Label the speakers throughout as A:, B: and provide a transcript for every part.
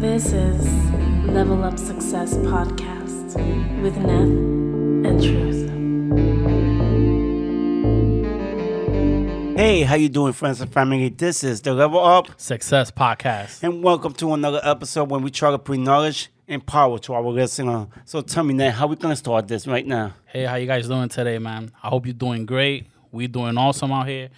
A: This is Level Up Success Podcast with Neth and Truth.
B: Hey, how you doing, friends and family? This is the Level Up,
C: Success Podcast.
B: and welcome to another episode when we try to bring knowledge and power to our listener. So tell me, Ned, how we gonna start this right now?
C: Hey, how you guys doing today, man? I hope you're doing great. we doing awesome out here.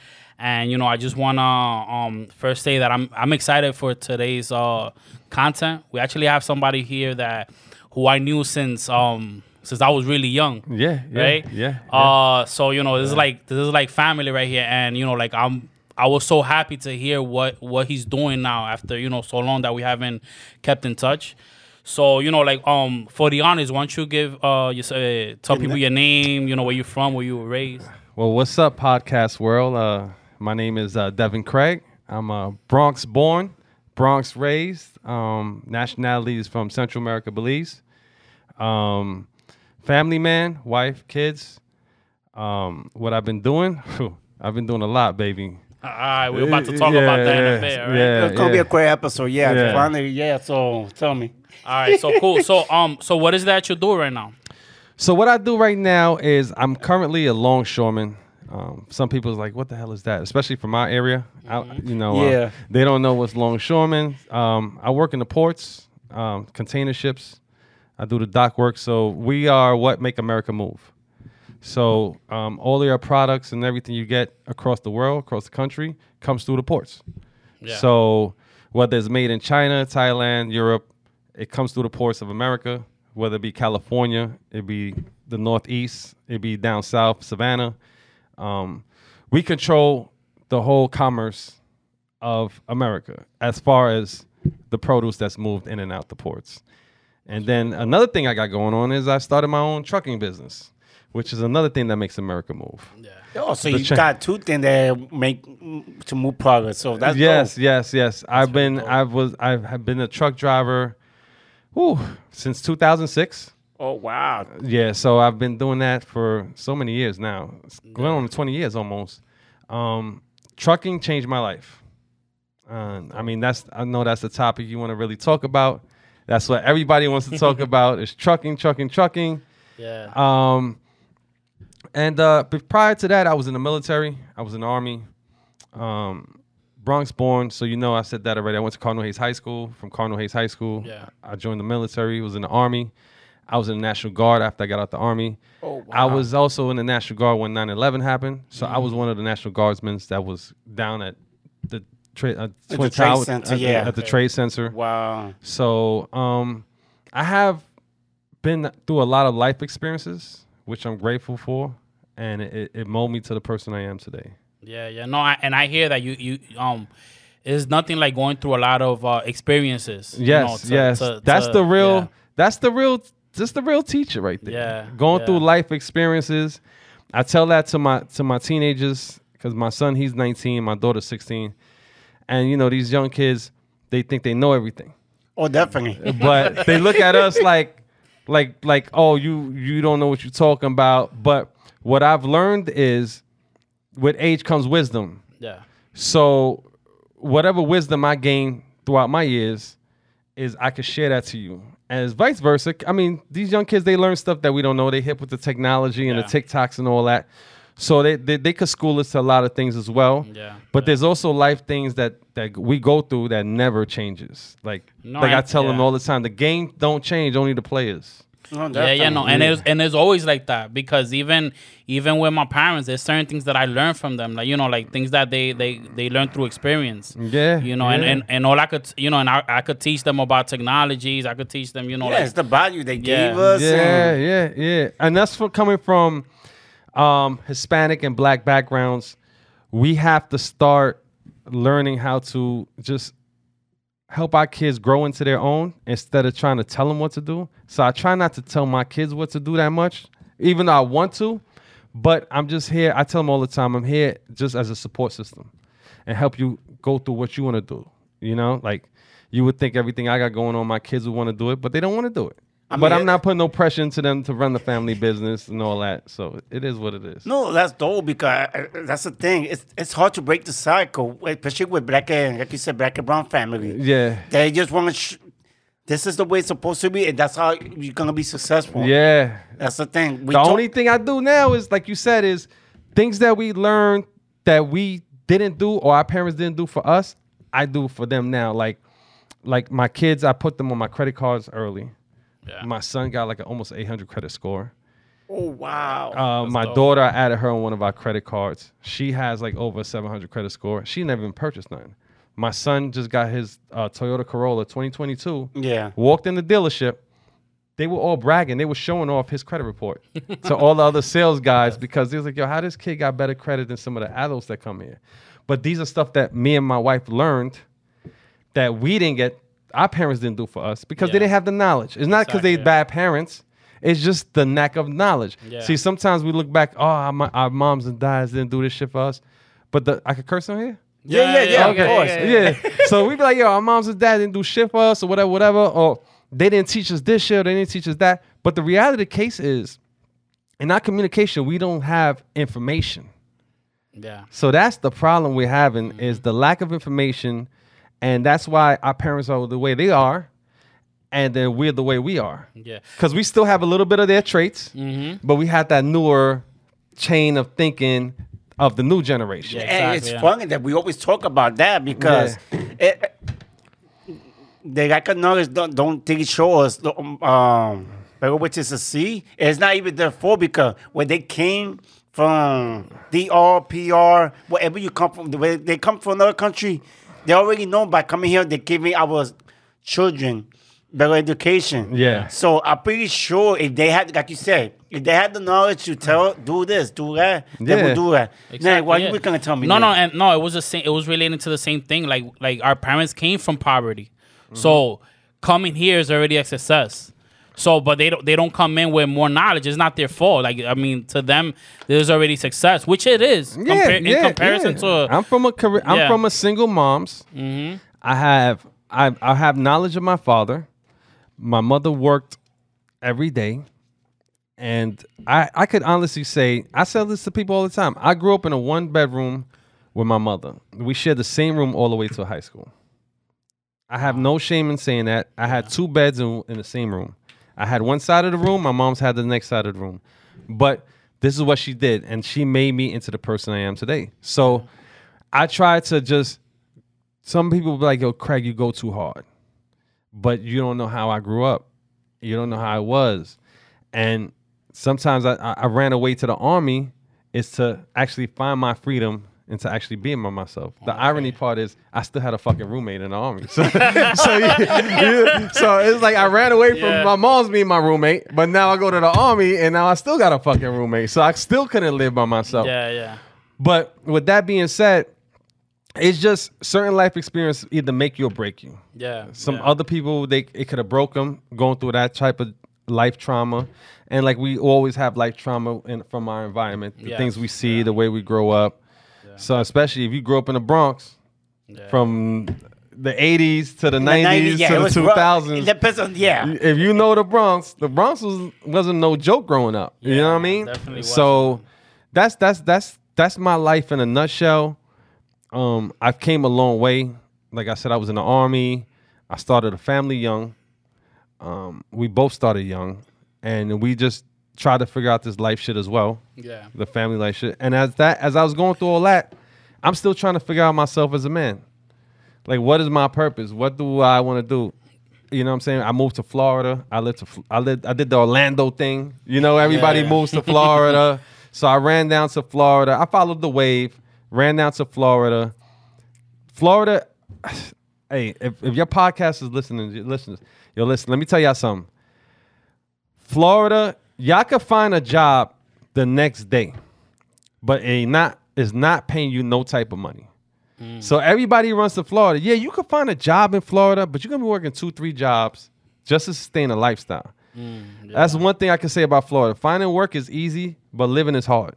C: And you know, I just wanna um first say that I'm I'm excited for today's uh content. We actually have somebody here that who I knew since um since I was really young.
D: Yeah, yeah,
C: right?
D: yeah,
C: Uh so you know, this is like this is like family right here and you know like I'm I was so happy to hear what what he's doing now after, you know, so long that we haven't kept in touch. So, you know, like um for the honors, why don't you give uh you say tell people your name, you know, where you're from, where you were raised.
D: Well, what's up, podcast world? Uh, my name is uh, Devin Craig. I'm uh, Bronx born, Bronx raised. Um, nationality is from Central America, Belize. Um, family man, wife, kids. Um, what I've been doing? I've been doing a lot, baby.
C: All right, we're about to talk
D: Yeah,
C: about that in
D: yeah,
C: a bit, all right?
D: yeah.
B: it's gonna be a great episode. Yeah,
D: Yeah.
B: finally, yeah. So tell me.
C: All right, so cool. So um so what is that you do right now?
D: So what I do right now is I'm currently a longshoreman. Um, some people's like, "What the hell is that?" Especially from my area, I, you know, uh,
B: Yeah.
D: they don't know what's longshoreman. Um, I work in the ports, um, container ships. I do the dock work. So we are what make America move. So um, all of your products and everything you get across the world, across the country, comes through the ports.
C: Yeah.
D: So whether it's made in China, Thailand, Europe, it comes through the ports of America. Whether it be California, it be the Northeast, it be down south, Savannah. Um, we control the whole commerce of America as far as the produce that's moved in and out the ports. And then another thing I got going on is I started my own trucking business, which is another thing that makes America move. Yeah.
B: Oh, so
D: The
B: you
D: cha-
B: got two things that make to move progress. So that's
D: yes,
B: dope.
D: yes, yes. I've been,
C: dope.
D: I was, I have been a truck driver, whew, since 2006.
B: Oh wow.
D: Yeah, so I've been doing that for so many years now. It's going on 20 years almost. Um, trucking changed my life. Uh, I mean, that's I know that's the topic you want to really talk about. That's what everybody wants to talk about is trucking, trucking, trucking.
C: Yeah.
D: Um, and uh, but prior to that, I was in the military. I was in the army. Um, Bronx born, so you know I said that already. I went to Cardinal Hayes High School. From Cardinal Hayes High School,
C: Yeah.
D: I joined the military. Was in the army. I was in the National Guard after I got out the army.
B: Oh,
D: I was also in the National Guard when 9/11 happened. So I was one of the National Guardsmen that was down at the tra- uh,
B: the Trade Center,
D: at,
B: yeah.
D: at the Trade Center.
B: Wow.
D: So um, I have been through a lot of life experiences, which I'm grateful for, and it, it molded me to the person I am today.
C: Yeah, yeah. No, I, and I hear that you you um it's nothing like going through a lot of uh, experiences. you
D: Yes,
C: know, to-
D: yes,
C: to-
D: that's
C: to-
D: the real.
C: yeah.
D: That's the real. Just the real teacher right there.
C: Yeah,
D: going
C: yeah.
D: through life experiences. I tell that to my to my teenagers because my son he's 19, my daughter's 16, and you know these young kids they think they know everything.
B: Oh, definitely.
D: Uh, but they look at us like like like oh you you don't know what you're talking about but what i've learned is with age comes wisdom
C: Yeah.
D: so whatever wisdom i gain throughout my years is i could share that to you and it's vice versa. I mean these young kids they learn stuff that we don't know. They hip with the technology and
C: Yeah.
D: the tiktoks and all that. So they, they they could school us to a lot of things as well.
C: Yeah,
D: but there's also life things that that we go through that never changes. Like
C: No,
D: like i
C: I-
D: tell them all the time the game don't change only the players
B: Oh,
C: Yeah, yeah, no, and it's and it's always like that because even even with my parents, there's certain things that I learned from them, like you know, like things that they they they learn through experience.
D: Yeah,
C: you know, and,
D: yeah.
C: and and all I could, you know, and I, I could teach them about technologies. I could teach them, you know,
B: Yeah,
C: like
B: it's the value they
C: Yeah.
B: gave us.
D: yeah
B: and-
D: yeah yeah and that's for coming from um hispanic and black backgrounds we have to start learning how to just help our kids grow into their own instead of trying to tell them what to do. So i try not to tell my kids what to do that much even though i want to but i'm just here i tell them all the time i'm here just as a support system and help you go through what you want to do you know? Like you would think everything i got going on my kids would want to do it but they don't want to do it
B: I
D: but
B: mean,
D: I'm not putting no pressure into them to run the family business and all that. So it is what it is.
B: No, that's dope because uh, that's the thing. It's it's hard to break the cycle, especially with black and like you said, black and brown family.
D: Yeah.
B: They just want to. Sh- this is the way it's supposed to be, and that's how you're gonna be successful.
D: Yeah.
B: that's the thing. We
D: the only thing I do now is like you said is things that we learned that we didn't do or our parents didn't do for us. I do for them now. Like like my kids, I put them on my credit cards early.
C: Yeah.
D: My son got like an almost 800 credit score.
B: Oh wow.
D: Uh, my
C: dope.
D: daughter, I added her on one of our credit cards. She has like over 700 credit score. She never even purchased nothing. My son just got his uh, Toyota Corolla 2022.
B: yeah.
D: Walked in the dealership. They were all bragging. They were showing off his credit report to all the other sales guys because they was like, "Yo, how this kid got better credit than some of the adults that come here?" But these are stuff that me and my wife learned that we didn't get. Our parents didn't do for us because they didn't have the knowledge. It's not because they bad parents. It's just the lack of knowledge.
C: Yeah.
D: See, sometimes we look back, oh, our, our moms and dads didn't do this shit for us. But the I could curse on here.
B: Yeah, yeah, yeah, of
C: okay,
B: course.
D: Yeah. so we be like, yo, our moms and dad didn't do shit for us or whatever, whatever. Or they didn't teach us this shit or they didn't teach us that. But the reality of the case is, in our communication, we don't have information.
C: Yeah.
D: So that's the problem we're having is mm-hmm. the lack of information. And that's why our parents are the way they are. And then we're the way we are.
C: Yeah.
D: Because we still have a little bit of their traits,
C: Mm-hmm.
D: but we had that newer chain of thinking of the new generation.
C: Yeah.
B: And it's
C: yeah.
B: funny that we always talk about that because it, the lack of knowledge don't, don't think show us um, um better which is a C. It's not even their fault because when they came from DR, PR, wherever you come from, the way they come from another country, they already know by coming here they giving our children better education.
D: Yeah.
B: So I'm pretty sure if they had, like you said, if they had the knowledge to tell, do this, do that, they would do that. Now, why
C: yeah.
B: you gonna tell me?
C: No,
B: that?
C: no, and no. It was the same. It was relating to the same thing. Like, like our parents came from poverty, mm-hmm. so coming here is already a success. So, but they don't. They don't come in with more knowledge. It's not their fault. Like, I mean, to them, there's already success, which it is. compar- in comparison
D: yeah.
C: to. Mm-hmm.
D: I'm from a career, I'm
C: Yeah.
D: from a single mom's. I have I I have knowledge of my father. My mother worked every day. And I, I could honestly say, I sell this to people all the time. I grew up in a one bedroom with my mother. We shared the same room all the way to high school. I have no shame in saying that. I had two beds in, in the same room. I had one side of the room, my mom's had the next side of the room. But this is what she did, and she made me into the person I am today. So I try to just, some people be like, yo, Craig, you go too hard. But you don't know how I grew up. You don't know how I was. And sometimes I, I ran away to the army is to actually find my freedom and to actually being by myself. The irony part is I still had a fucking roommate in the army. So, so, you- you- so it's like I ran away from
C: Yeah.
D: my mom's being my roommate, but now I go to the army and now I still got a fucking roommate. So I still couldn't live by myself.
C: Yeah, yeah.
D: But with that being said, it's just certain life experience either make you or break you.
C: Yeah.
D: Some
C: yeah.
D: other people they it could have broke them going through that type of life trauma, and like we always have life trauma in, from our environment, the
C: Yeah.
D: things we see, the way we grow up. So especially if you grew up in the Bronx,
C: Yeah.
D: from the '80s to the
B: the
D: '90s
B: yeah,
D: to
B: it
D: the
B: was rough.
D: 2000s.
B: It depends on yeah.
D: if you know the Bronx, the Bronx was wasn't no joke growing up. you know what I mean?
C: definitely
D: So that's that's that's that's my life in a nutshell. Um, I've came a long way. Like I said, I was in the army. I started a family young. Um, we both started young, and we just tried to figure out this life shit as well,
C: Yeah.
D: the family life shit. And as that, as I was going through all that, I'm still trying to figure out myself as a man. Like, what is my purpose? What do I want to do? You know what I'm saying? I moved to Florida. I lived to I lived I did the Orlando thing. You know, everybody
C: Yeah.
D: moves to Florida. so I ran down to Florida. I followed the wave, ran down to Florida. Florida, hey, if, if your podcast is listening, listeners, yo, listen, let me tell y'all something. Florida, y'all could find a job the next day, but it not is not paying you no type of money. So everybody runs to Florida. Yeah, you could find a job in Florida, but you're gonna be working two, three jobs just to sustain a lifestyle. That's one thing I can say about Florida. Finding work is easy, but living is hard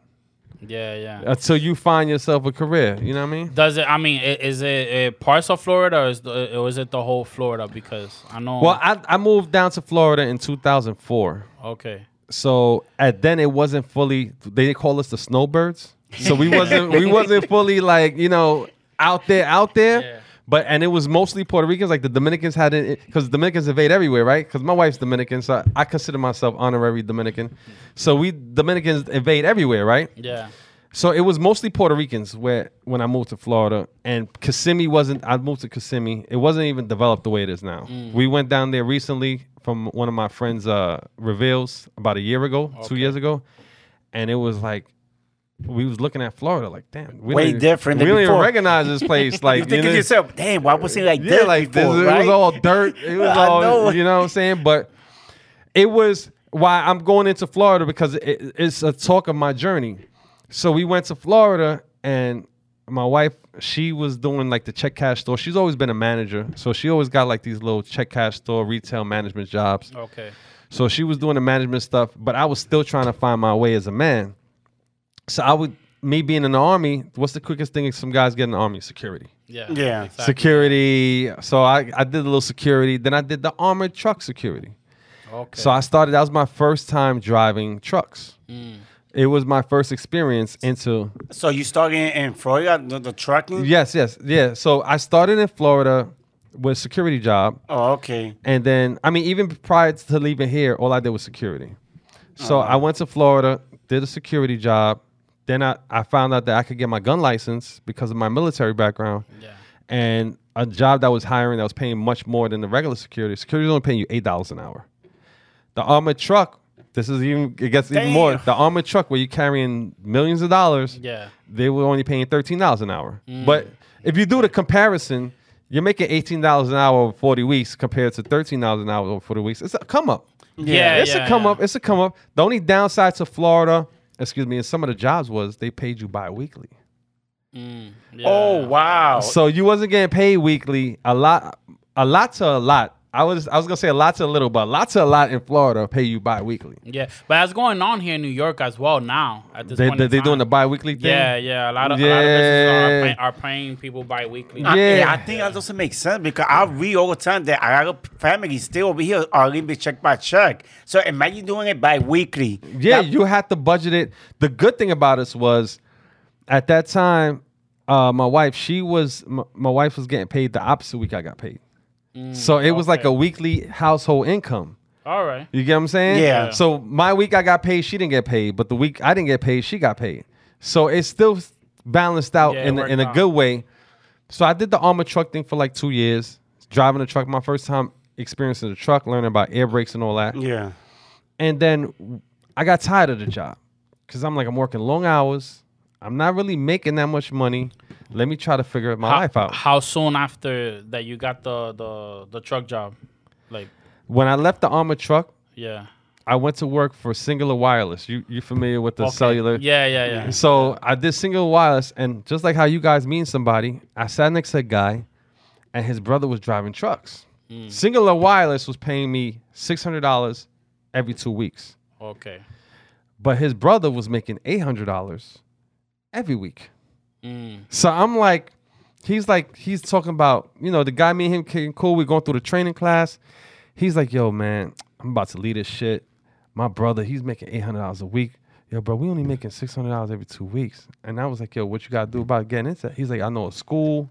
C: Yeah, yeah.
D: until you find yourself a career. You know what I mean?
C: Does it? I mean, is it uh, parts of Florida, or is, the, or is it the whole Florida? Because I know.
D: Well, I, I moved down to Florida in 2004.
C: okay.
D: So at then it wasn't fully. They call us the snowbirds. So we wasn't we wasn't fully like you know out there out there.
C: Yeah.
D: But and it was mostly Puerto Ricans. Like the Dominicans had it because Dominicans invade everywhere, right? Because my wife's Dominican, so I consider myself honorary Dominican. So we Dominicans invade everywhere, right?
C: Yeah.
D: So it was mostly Puerto Ricans where when I moved to Florida, and Kissimmee wasn't. I moved to Kissimmee. It wasn't even developed the way it is now. We went down there recently from one of my friends' uh, reveals about a year ago, two years ago, and it was like we was looking at Florida like, damn, we
B: Way different
D: We
B: than
D: don't even recognize this place. Like
B: You think
D: know,
B: of yourself, damn, why was it like
D: yeah,
B: this
D: like
B: before,
D: this,
B: right?
D: it was all dirt. It was all,
B: know.
D: you know what I'm saying? But it was why I'm going into Florida because it, it's a talk of my journey. So we went to Florida and my wife, she was doing like the check cash store. She's always been a manager. So she always got like these little check cash store retail management jobs.
C: Okay.
D: So she was doing the management stuff, but I was still trying to find my way as a man. So I would, me being in the army, what's the quickest thing some guys get in the army? Security
C: Yeah.
B: Yeah.
C: Exactly.
D: security. So I, I did a little security. Then I did the armored truck security.
C: Okay.
D: So I started. That was my first time driving trucks.
C: Mm.
D: It was my first experience into.
B: So you started in, Florida, the, the trucking?
D: Yes, yes, yeah. So I started in Florida with security job,
B: Oh, okay.
D: and then I mean, even prior to leaving here, all I did was security. So uh-huh. I went to Florida, did a security job. Then I, I found out that I could get my gun license because of my military background.
C: Yeah.
D: and a job that was hiring that was paying much more than the regular security. Security was only paying you eight dollars an hour. The armored truck, this is even it gets even more. The armored truck where you're carrying millions of dollars,
C: Yeah.
D: they were only paying thirteen dollars an hour. But if you do the comparison, you're making eighteen dollars an hour over forty weeks compared to thirteen dollars an hour over forty weeks. It's a come up.
C: Yeah.
D: it's
C: yeah,
D: a come
C: yeah.
D: up. It's a come up. The only downside to Florida, excuse me, and some of the jobs was they paid you bi-weekly.
C: Mm, yeah.
B: Oh, wow.
D: So you wasn't getting paid weekly. A lot, a lot to a lot. I was I was gonna say a lot to a little, but lots lot to a lot in Florida pay you bi-weekly.
C: Yeah, but that's going on here in New York as well now. At this
D: They
C: point,
D: they,
C: in
D: they doing the
C: time.
D: bi-weekly thing.
C: Yeah, yeah. A lot of a lot of businesses are,
D: Yeah.
C: are paying people bi-weekly.
B: I-
D: Yeah.
B: I think that doesn't make sense because I read all the time that I got a family still over here are living be check by check. So imagine doing it bi-weekly.
D: Yeah,
B: That-
D: you have to budget it. The good thing about us was, at that time, uh, my wife she was my, my wife was getting paid the opposite week I got paid. Mm, so it was like a weekly household income.
C: All right.
D: You get what I'm saying?
B: Yeah.
D: So my week I got paid, she didn't get paid, but the week I didn't get paid, she got paid. So it's still balanced out
C: Yeah,
D: in a, in a
C: out.
D: good way. So I did the armored truck thing for like two years, driving a truck. My first time experiencing the truck, learning about air brakes and all that.
B: Yeah.
D: And then I got tired of the job because I'm like I'm working long hours. I'm not really making that much money. Let me try to figure my
C: How,
D: life out.
C: how soon after that you got the the the truck job? Like,
D: When I left the armored truck,
C: yeah.
D: I went to work for Cingular Wireless. You you familiar with the
C: Okay.
D: cellular?
C: Yeah, yeah, yeah.
D: So I did Cingular wireless, and just like how you guys mean somebody, I sat next to a guy, and his brother was driving trucks.
C: Mm.
D: Cingular wireless was paying me six hundred dollars every two weeks,
C: Okay.
D: but his brother was making eight hundred dollars every week.
C: Mm.
D: So I'm like, he's like, he's talking about, you know, the guy, me and him getting cool. We're going through the training class. He's like, yo, man, I'm about to lead this shit. My brother, he's making eight hundred dollars a week. Yo, bro, we only making six hundred dollars every two weeks. And I was like, yo, what you gotta do about getting into? it? He's like, I know a school,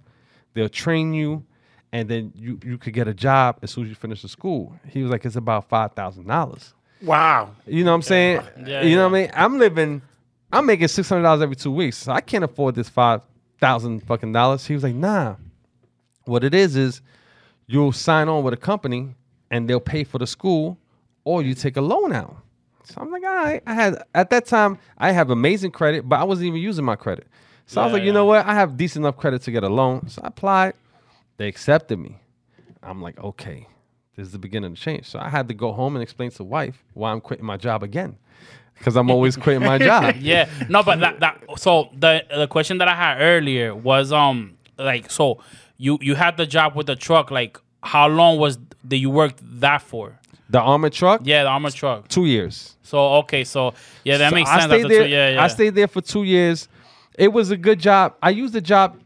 D: they'll train you, and then you you could get a job as soon as you finish the school. He was like, it's about five thousand dollars.
B: Wow.
D: You know what I'm saying?
C: Yeah,
D: you know
C: yeah.
D: what I mean? I'm living, I'm making six hundred dollars every two weeks. So I can't afford this five thousand fucking dollars. He was like, nah. What it is is you'll sign on with a company and they'll pay for the school, or you take a loan out. So I'm like, all right. I had at that time I have amazing credit, but I wasn't even using my credit. So I was
C: Yeah,
D: like, you
C: yeah.
D: know what? I have decent enough credit to get a loan. So I applied. They accepted me. I'm like, okay, this is the beginning of change. So I had to go home and explain to wife why I'm quitting my job again. Because I'm always quitting my job.
C: Yeah. No, but that that so the the question that I had earlier was um like so you you had the job with the truck like how long was did you work that for?
D: The armored truck,
C: Yeah, the armored truck.
D: two years.
C: So okay, so yeah, that
D: So
C: makes
D: I
C: sense.
D: stayed there.
C: two, yeah, yeah.
D: I stayed there for two years. It was a good job. I used the job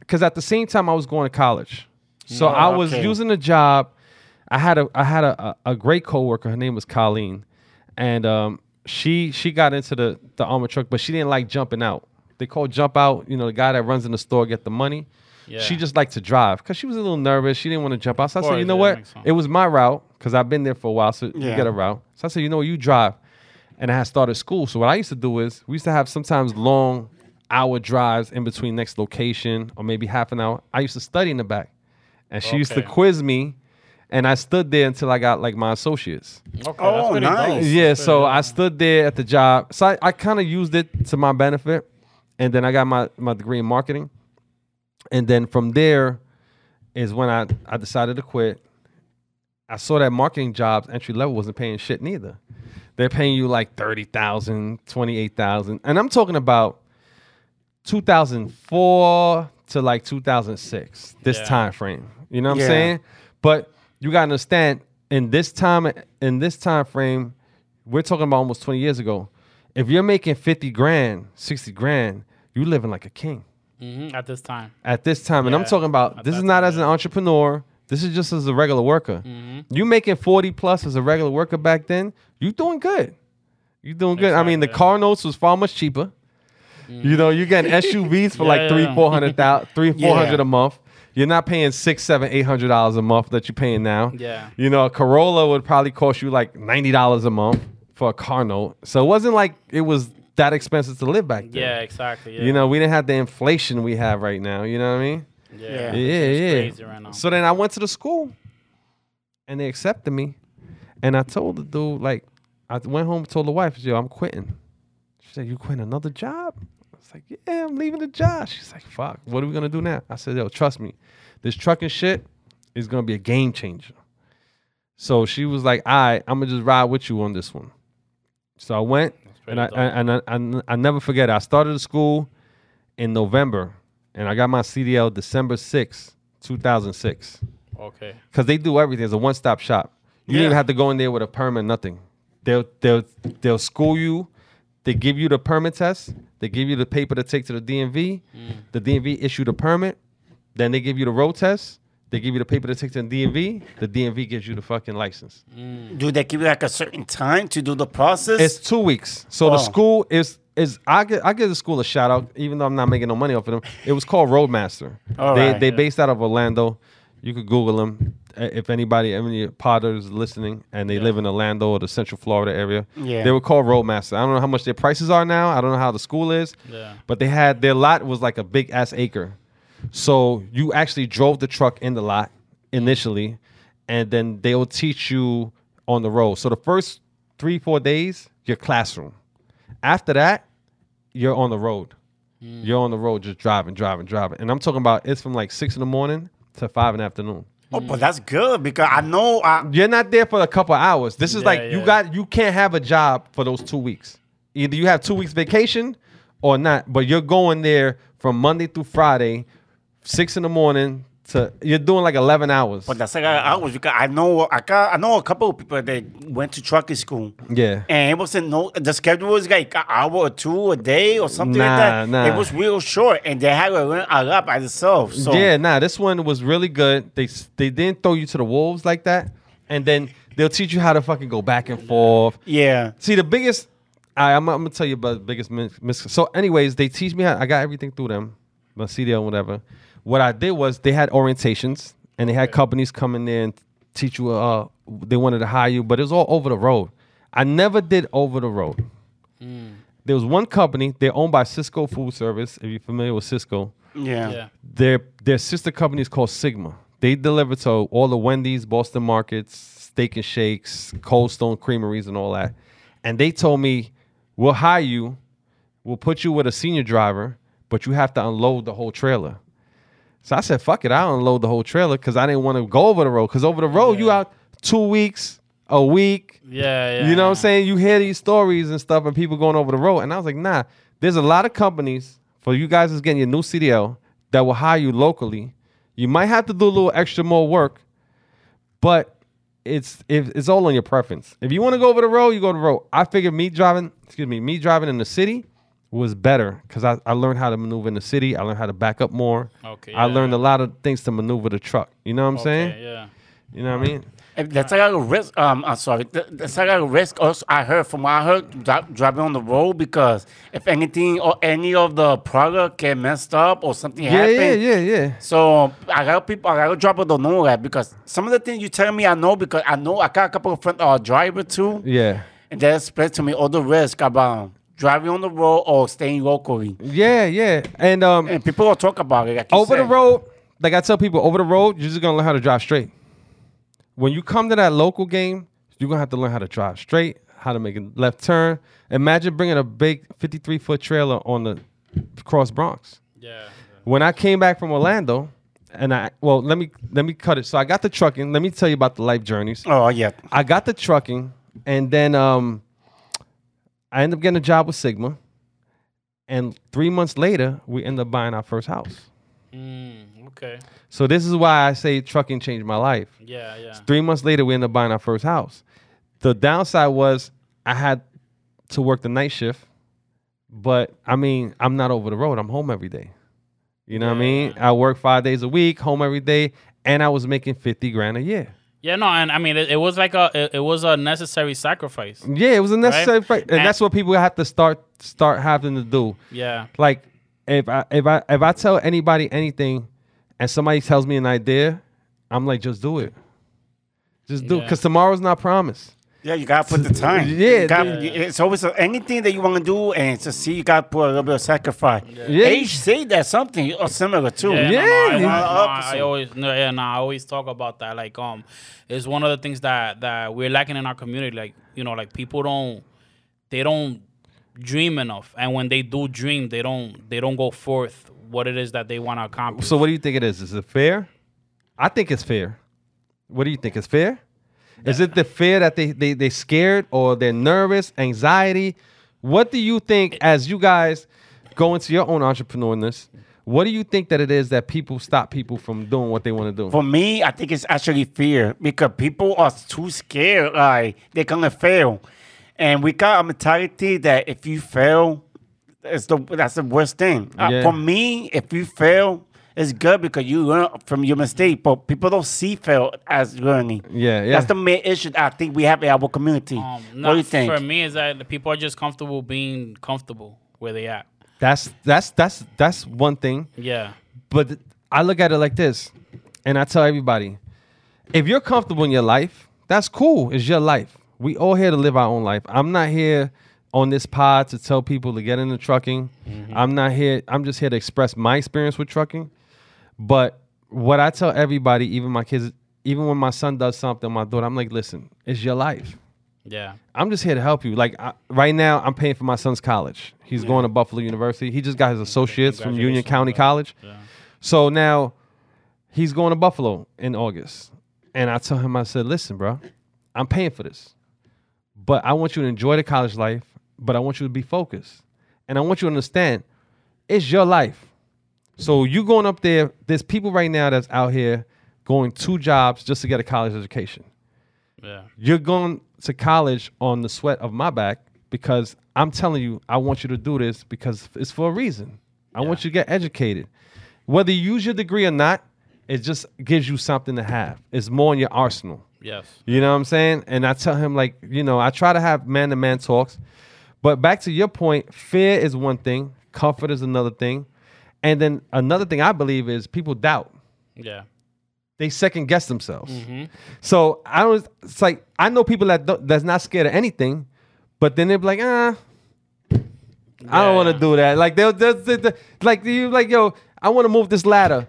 D: because at the same time I was going to college, so I was
B: okay.
D: using the job. I had a I had a, a, a great coworker. Her name was Colleen, and um, she she got into the the armored truck, but she didn't like jumping out. They call jump out. You know, the guy that runs in the store get the money.
C: Yeah.
D: She just liked to drive because she was a little nervous. She didn't want to jump out. So I said, you know
C: yeah,
D: what? It was my route because I've been there for a while. So you get a route. So I said, you know? You drive. And I had started school. So what I used to do is we used to have sometimes long hour drives in between next location or maybe half an hour. I used to study in the back. And she used to quiz me. And I stood there until I got like my associates.
C: Okay,
B: Oh, nice.
C: dope.
D: Yeah, so I stood there at the job. So I, I kind of used it to my benefit. And then I got my, my degree in marketing. And then from there is when I, I decided to quit. I saw that marketing jobs entry level wasn't paying shit neither. They're paying you like 30,000, 28,000. And I'm talking about 2004 to like 2006, this
C: Yeah.
D: time frame. You know what
B: Yeah.
D: I'm saying? But you got to understand in this time in this time frame, we're talking about almost 20 years ago. If you're making 50 grand, 60 grand, you're living like a king
C: Mhm, at this time.
D: at this time. And I'm talking about
C: at
D: this is not
C: time,
D: as an entrepreneur. This is just as a regular worker.
C: Mm-hmm.
D: You making 40 plus as a regular worker back then, you doing good. You doing good. I mean, the car notes was far much cheaper. You know, you're getting SUVs for
C: Yeah,
D: like
C: yeah,
D: three,
C: yeah.
D: four hundred thousand, three, four hundred
B: Yeah.
D: a month. You're not paying six, seven, eight hundred dollars a month that you're paying now.
C: Yeah.
D: You know, a Corolla would probably cost you like ninety dollars a month for a car note. So it wasn't like it was that expensive to live back then.
C: Yeah, exactly. Yeah.
D: You know, we didn't have the inflation we have right now. You know what I mean?
C: yeah,
B: Yeah.
D: Yeah, yeah.
C: crazy right now.
D: So then I went to the school, and they accepted me, and I told the dude like, I went home and told the wife, "Yo, I'm quitting." She said, "You quitting another job?" Like, "Yeah, I'm leaving the job." She's like, "Fuck, what are we gonna do now?" I said, "Yo, trust me, this trucking shit is gonna be a game changer." So she was like, "All right, I'm gonna just ride with you on this one." So I went, and I, and I, and I, I never forget. It. I started the school in November, and I got my CDL December sixth, two thousand six.
C: Okay.
D: Because they do everything. It's a one stop shop. You don't even have to go in there with a permit, nothing. They'll they'll they'll school you. They give you the permit test. They give you the paper to take to the DMV. Mm. The DMV issue the permit. Then they give you the road test. They give you the paper to take to the DMV. The DMV gives you the fucking license. Mm.
B: Do they give you like a certain time to do the process?
D: It's two weeks. So the
B: Oh.
D: school is is I give I give the school a shout out, even though I'm not making no money off of them. It was called Roadmaster.
B: All
D: they
B: right.
D: they based out of Orlando. You could Google them Uh, if anybody, any potters listening, and they live in Orlando or the Central Florida area.
B: Yeah.
D: they were called Roadmaster. I don't know how much their prices are now. I don't know how the school is.
C: Yeah.
D: but they had their lot was like a big ass acre. So you actually drove the truck in the lot initially, and then they will teach you on the road. So the first three, four days, your classroom. After that, you're on the road. Hmm. You're on the road just driving, driving, driving. And I'm talking about it's from like six in the morning to five in the afternoon.
B: Oh, but mm. that's good because I know. I,
D: You're not there for a couple hours. This is
C: Yeah,
D: like you
C: yeah.
D: got you can't have a job for those two weeks. Either you have two weeks vacation or not. But you're going there from Monday through Friday, six in the morning to you're doing like eleven hours.
B: but that's like I was because I know I got I know a couple of people that went to trucking school.
D: yeah.
B: And it wasn't no the schedule was like an hour or two a day or something
D: Nah,
B: like that.
D: nah.
B: It was real short and they had to learn a lot by themselves. So
D: Yeah, nah, this one was really good. They they didn't throw you to the wolves like that, and then they'll teach you how to fucking go back and forth.
B: yeah.
D: See, the biggest, I, I'm, I'm gonna tell you about the biggest mis. mis- so, anyways, they teach me how. I got everything through them, my CDL, whatever. What I did was they had orientations, and they had companies come in there and teach you. Uh, they wanted to hire you, but it was all over the road. I never did over the road. There was one company. They're owned by Sysco Food Service. If you're familiar with Sysco,
B: Yeah.
C: Yeah.
D: their their sister company is called Sygma. They deliver to all the Wendy's, Boston Markets, Steak and Shakes, Cold Stone Creameries, and all that. And they told me, "We'll hire you. We'll put you with a senior driver, but you have to unload the whole trailer." So I said, "Fuck it, I'll unload the whole trailer because I didn't want to go over the road. Because over the road, you out two weeks, a week,
C: Yeah, yeah.
D: you know what I'm saying? You hear these stories and stuff and people going over the road. And I was like, nah, there's a lot of companies for you guys that's getting your new CDL that will hire you locally. You might have to do a little extra more work, but it's if it's all on your preference. If you want to go over the road, you go to the road. I figured me driving, excuse me, me driving in the city was better because I, I learned how to maneuver in the city. I learned how to back up more.
C: Okay,
D: I
C: yeah.
D: learned a lot of things to maneuver the truck. You know what I'm
C: Okay,
D: saying?
C: Yeah.
D: You know what I mean?
B: And That's like a risk. Um, I'm sorry. Th- That's like a risk. Also, I heard from what I heard dri- driving on the road because if anything or any of the product get messed up or something
D: Yeah,
B: happen,
D: yeah, yeah, yeah.
B: So I got people, I got a drop don't know that because some of the things you tell me, I know because I know I got a couple of friends, uh, driver too,
D: Yeah.
B: and they explained to me all the risk about driving on the road or staying locally.
D: Yeah, yeah. And um
B: And people will talk about it. Like you
D: over the road, like I tell people, over the road, you're just gonna learn how to drive straight. When you come to that local game, you're gonna have to learn how to drive straight, how to make a left turn. Imagine bringing a big 53 foot trailer on the cross Bronx.
C: Yeah.
D: When I came back from Orlando, and I well, let me let me cut it. So I got the trucking. Let me tell you about the life journeys.
B: Oh yeah.
D: I got the trucking, and then um, I end up getting a job with Sygma. And three months later, we end up buying our first house.
C: Mm, okay.
D: So this is why I say trucking changed my life.
C: Yeah, yeah.
D: Three months later, we end up buying our first house. The downside was I had to work the night shift, but I mean, I'm not over the road. I'm home every day. You know what I mean? I work five days a week, home every day, and I was making 50 grand a year.
C: Yeah, no, and I mean, it, it was like a, it, it was a necessary sacrifice.
D: Yeah, it was a necessary
C: Right?
D: and,
C: And-
D: that's what people have to start start having to do.
C: Yeah,
D: Like if I if I if I tell anybody anything, and somebody tells me an idea, I'm like, just do it. Just do it,
C: Yeah.
D: because tomorrow's not promised.
B: Yeah, you gotta put the time.
D: Yeah,
B: You gotta-
C: yeah.
B: it's always a, anything that you want to do, and to see you gotta put a little bit of sacrifice.
D: Yeah.
B: Age say that something or similar too.
C: Yeah,
D: Yeah,
C: no, no, I,
D: yeah.
C: no, I always, no, yeah, no, I always talk about that. Like, um, it's one of the things that that we're lacking in our community. Like, you know, like people don't, they don't dream enough, and when they do dream, they don't, they don't go forth what it is that they want to accomplish.
D: So what do you think it is? Is it fair? I think it's fair. What do you think? It's fair? Is it the fear that they they they scared or they're nervous, anxiety? What do you think as you guys go into your own entrepreneurness? What do you think that it is that people stop people from doing what they want to do?
B: For me, I think it's actually fear because people are too scared, like they're gonna fail, and we got a mentality that if you fail, it's the that's the worst thing. Uh,
D: Yeah.
B: for me, if you fail, it's good because you learn from your mistake. But people don't see fail as learning.
D: Yeah, yeah.
B: That's the main issue I think we have in our community.
C: um,
B: what do you think?
C: For me, is that the people are just comfortable being comfortable where they at.
D: That's that's that's that's one thing.
C: Yeah,
D: But I look at it like this, and I tell everybody, if you're comfortable in your life, that's cool. It's your life. We all here to live our own life. I'm not here on this pod to tell people to get into trucking. I'm not here. I'm just here to express my experience with trucking. But what I tell everybody, even my kids, even when my son does something, my daughter, I'm like, listen, it's your life.
C: yeah,
D: I'm just here to help you. Like I, right now, I'm paying for my son's college. He's going to Buffalo University. He just got his associates from Union County
C: bro.
D: College.
C: yeah.
D: So now he's going to Buffalo in August. And I tell him, I said, listen, bro, I'm paying for this. But I want you to enjoy the college life, but I want you to be focused. And I want you to understand it's your life. So you going up there, there's people right now that's out here going two jobs just to get a college education
C: yeah.
D: you're going to college on the sweat of my back because I'm telling you, I want you to do this because it's for a reason. I want you to get educated. Whether you use your degree or not, it just gives you something to have. It's more in your arsenal.
C: Yes.
D: You know what I'm saying? And I tell him, like, you know, I try to have man to man talks. But back to your point, fear is one thing, comfort is another thing. And then another thing I believe is people doubt
C: Yeah.
D: they second guess themselves. So I don't. It's like I know people that don't, that's not scared of anything, but then they're like, ah, I don't want to do that. Like they'll, they'll, they'll- they'll- like you like yo, I want to move this ladder.